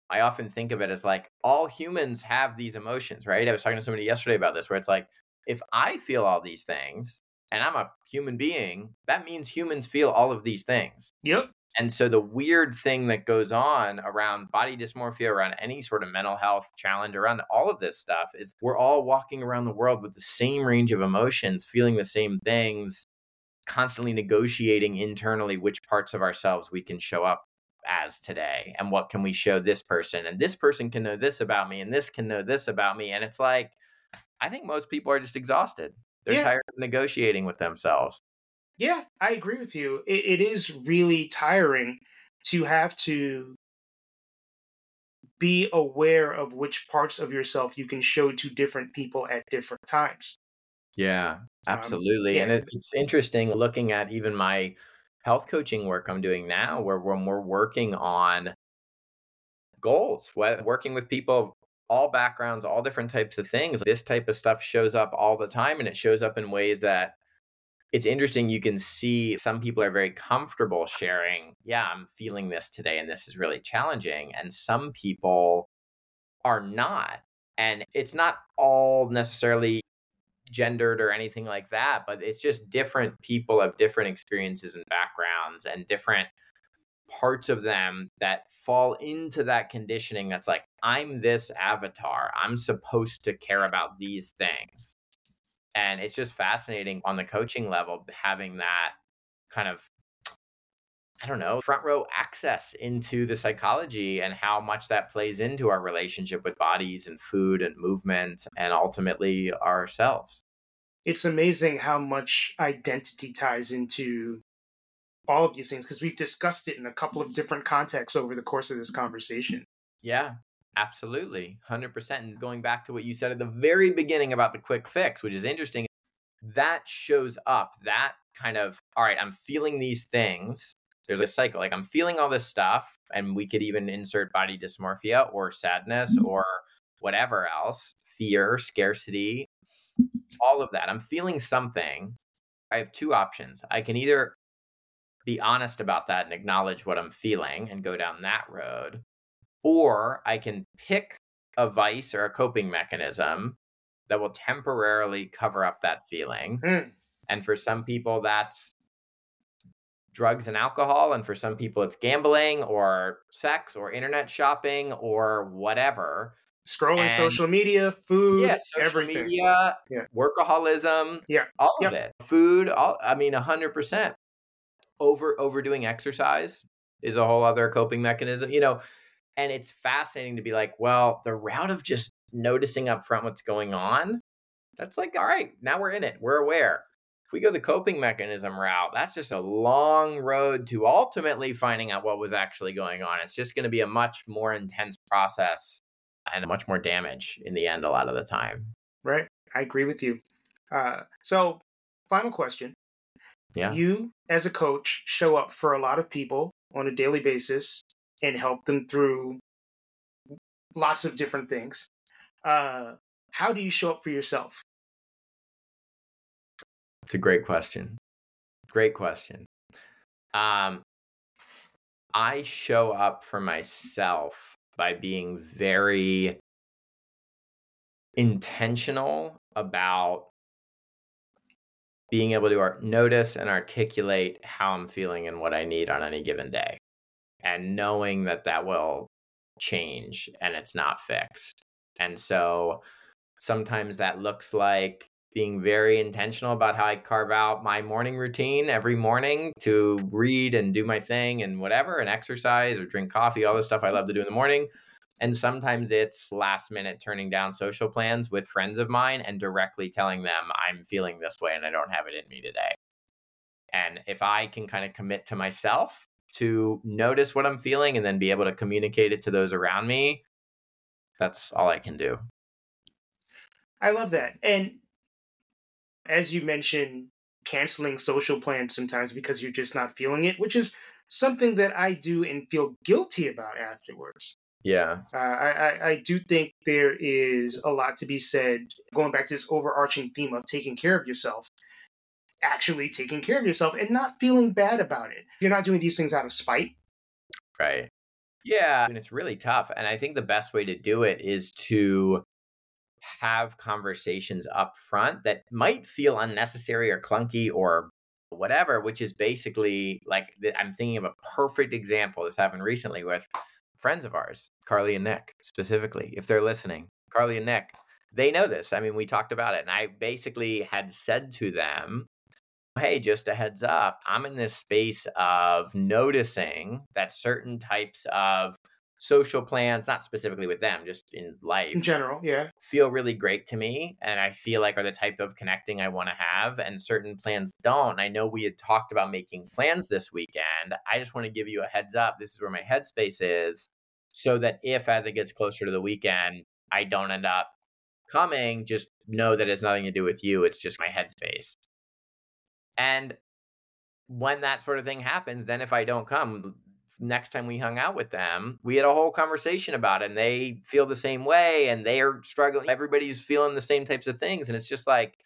I often think of it as like all humans have these emotions, right? I was talking to somebody yesterday about this where it's like, if I feel all these things and I'm a human being, that means humans feel all of these things. Yep. And so the weird thing that goes on around body dysmorphia, around any sort of mental health challenge, around all of this stuff is we're all walking around the world with the same range of emotions, feeling the same things, constantly negotiating internally which parts of ourselves we can show up as today and what can we show this person? And this person can know this about me and this can know this about me. And it's like i think most people are just exhausted. They're yeah. tired of negotiating with themselves yeah, I agree with you. It, it is really tiring to have to be aware of which parts of yourself you can show to different people at different times. Yeah, um, absolutely. Um, yeah. And it, it's interesting looking at even my health coaching work I'm doing now, where when we're working on goals, working with people all backgrounds, all different types of things. This type of stuff shows up all the time and it shows up in ways that it's interesting you can see some people are very comfortable sharing yeah i'm feeling this today and this is really challenging and some people are not And it's not all necessarily gendered or anything like that, but it's just different people of different experiences and backgrounds and different parts of them that fall into that conditioning that's like, I'm this avatar. I'm supposed to care about these things. And it's just fascinating on the coaching level having that kind of I don't know, front row access into the psychology and how much that plays into our relationship with bodies and food and movement and ultimately ourselves. It's amazing how much identity ties into all of these things because we've discussed it in a couple of different contexts over the course of this conversation. Yeah, absolutely. 100%. And going back to what you said at the very beginning about the quick fix, which is interesting, that shows up, that kind of, all right, I'm feeling these things there's a cycle. Like I'm feeling all this stuff, and we could even insert body dysmorphia or sadness mm-hmm. or whatever else, fear, scarcity, all of that. I'm feeling something. I have two options. I can either be honest about that and acknowledge what I'm feeling and go down that road, or I can pick a vice or a coping mechanism that will temporarily cover up that feeling. Mm. And for some people, that's drugs and alcohol and for some people it's gambling or sex or internet shopping or whatever scrolling and, social media food yeah, social everything media yeah. workaholism yeah all yep. of it food all i mean 100% over overdoing exercise is a whole other coping mechanism you know and it's fascinating to be like well the route of just noticing up front what's going on that's like all right now we're in it we're aware If we go the coping mechanism route, that's just a long road to ultimately finding out what was actually going on. It's just going to be a much more intense process and much more damage in the end a lot of the time. Right. I agree with you. Uh, so, final question. Yeah. You, as a coach, show up for a lot of people on a daily basis and help them through lots of different things. Uh, how do you show up for yourself? It's a great question. Great question. Um, I show up for myself by being very intentional about being able to notice and articulate how I'm feeling and what I need on any given day, and knowing that that will change and it's not fixed. And so sometimes that looks like being very intentional about how I carve out my morning routine every morning to read and do my thing and whatever, and exercise or drink coffee, all the stuff I love to do in the morning. And sometimes it's last minute turning down social plans with friends of mine and directly telling them I'm feeling this way and I don't have it in me today. And if I can kind of commit to myself to notice what I'm feeling and then be able to communicate it to those around me, that's all I can do. I love that. And as you mentioned, canceling social plans sometimes because you're just not feeling it, which is something that I do and feel guilty about afterwards. Yeah. Uh, I, I, I do think there is a lot to be said, going back to this overarching theme of taking care of yourself, actually taking care of yourself and not feeling bad about it. You're not doing these things out of spite. Right. Yeah. And it's really tough. And I think the best way to do it is to have conversations up front that might feel unnecessary or clunky or whatever, which is basically like I'm thinking of a perfect example. This happened recently with friends of ours, Carly and Nick specifically, if they're listening. Carly and Nick, they know this. I mean, we talked about it, and I basically had said to them, Hey, just a heads up, I'm in this space of noticing that certain types of social plans, not specifically with them, just in life in general, yeah, feel really great to me. And I feel like are the type of connecting I want to have. And certain plans don't. I know we had talked about making plans this weekend. I just want to give you a heads up. This is where my headspace is. So that if as it gets closer to the weekend, I don't end up coming, just know that it's nothing to do with you. It's just my headspace. And when that sort of thing happens, then if I don't come, next time we hung out with them, we had a whole conversation about it and they feel the same way and they are struggling. Everybody's feeling the same types of things. And it's just like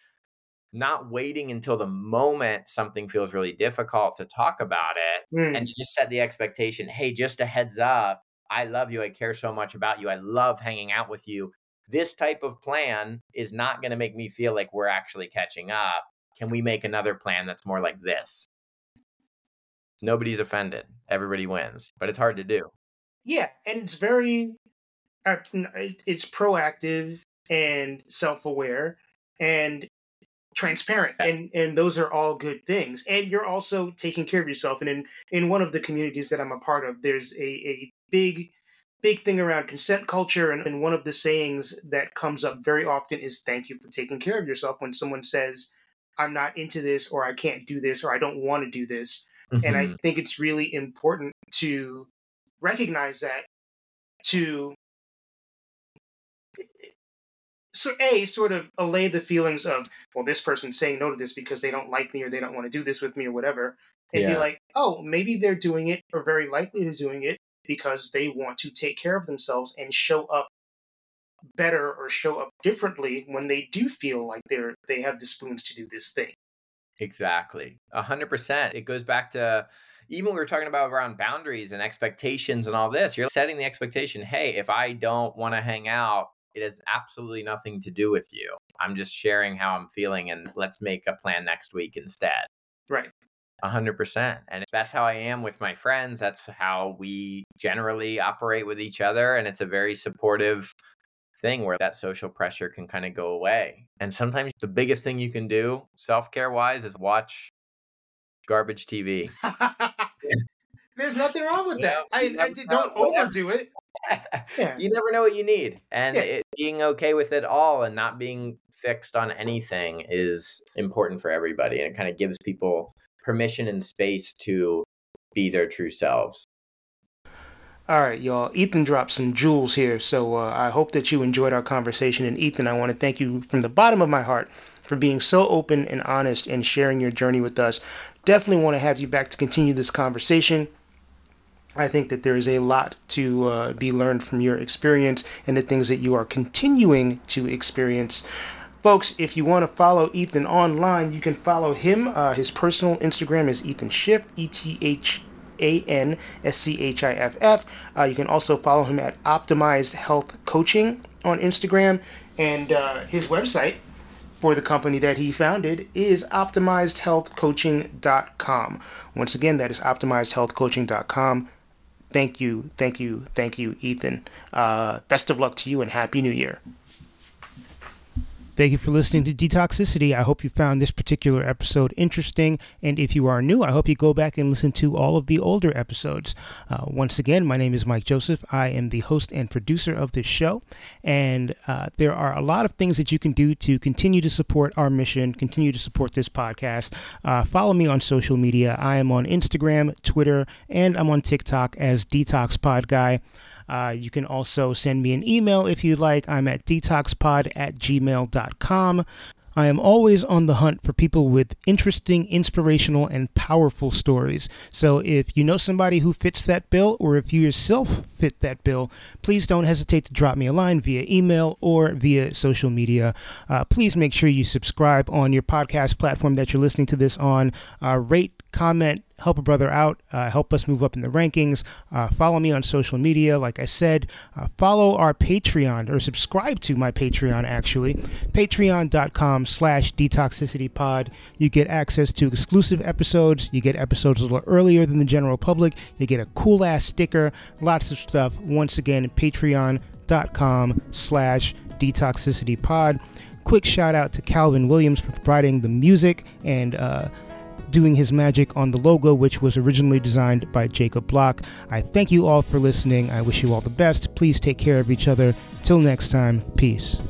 not waiting until the moment something feels really difficult to talk about it. Mm. And you just set the expectation hey, just a heads up. I love you. I care so much about you. I love hanging out with you. this type of plan is not going to make me feel like we're actually catching up. Can we make another plan that's more like this? Nobody's offended. Everybody wins, but it's hard to do. Yeah, and it's very uh, it's proactive and self-aware and transparent and and those are all good things and you're also taking care of yourself and in in one of the communities that i'm a part of there's a a big big thing around consent culture and, and one of the sayings that comes up very often is thank you for taking care of yourself when someone says i'm not into this or i can't do this or i don't want to do this mm-hmm. and i mm-hmm. think it's really important to recognize that to so a sort of allay the feelings of well this person's saying no to this because they don't like me or they don't want to do this with me or whatever and yeah. be like oh maybe they're doing it or very likely they're doing it because they want to take care of themselves and show up better or show up differently when they do feel like they're they have the spoons to do this thing exactly a hundred percent it goes back to even we were talking about around boundaries and expectations and all this you're setting the expectation hey if i don't want to hang out it has absolutely nothing to do with you. I'm just sharing how I'm feeling and let's make a plan next week instead. Right. 100%. And that's how I am with my friends. That's how we generally operate with each other. And it's a very supportive thing where that social pressure can kind of go away. And sometimes the biggest thing you can do self care wise is watch garbage TV. There's nothing wrong with that. I, I, don't overdo it. yeah. You never know what you need. And yeah. it, being okay with it all and not being fixed on anything is important for everybody. And it kind of gives people permission and space to be their true selves. All right, y'all. Ethan dropped some jewels here, so uh, I hope that you enjoyed our conversation. And Ethan, I want to thank you from the bottom of my heart for being so open and honest and sharing your journey with us. Definitely want to have you back to continue this conversation. I think that there is a lot to uh, be learned from your experience and the things that you are continuing to experience. Folks, if you want to follow Ethan online, you can follow him. Uh, his personal Instagram is Ethan Schiff, E T H A N S C H I F F. Uh, you can also follow him at Optimized Health Coaching on Instagram. And uh, his website for the company that he founded is optimizedhealthcoaching.com. Once again, that is optimizedhealthcoaching.com. Thank you, thank you, thank you, Ethan. Uh, best of luck to you and Happy New Year. Thank you for listening to Detoxicity. I hope you found this particular episode interesting. And if you are new, I hope you go back and listen to all of the older episodes. Uh, once again, my name is Mike Joseph. I am the host and producer of this show. And uh, there are a lot of things that you can do to continue to support our mission, continue to support this podcast. Uh, follow me on social media. I am on Instagram, Twitter, and I'm on TikTok as Detox Pod Guy. Uh, you can also send me an email if you'd like. I'm at detoxpod at gmail.com. I am always on the hunt for people with interesting, inspirational, and powerful stories. So if you know somebody who fits that bill, or if you yourself fit that bill, please don't hesitate to drop me a line via email or via social media. Uh, please make sure you subscribe on your podcast platform that you're listening to this on. Uh, rate, comment, help a brother out, uh, help us move up in the rankings. Uh, follow me on social media. Like I said, uh, follow our Patreon or subscribe to my Patreon, actually. Patreon.com slash detoxicitypod. You get access to exclusive episodes. You get episodes a little earlier than the general public. You get a cool ass sticker, lots of stuff. Once again, patreon.com slash detoxicitypod. Quick shout out to Calvin Williams for providing the music and uh, doing his magic on the logo, which was originally designed by Jacob Block. I thank you all for listening. I wish you all the best. Please take care of each other. Till next time, peace.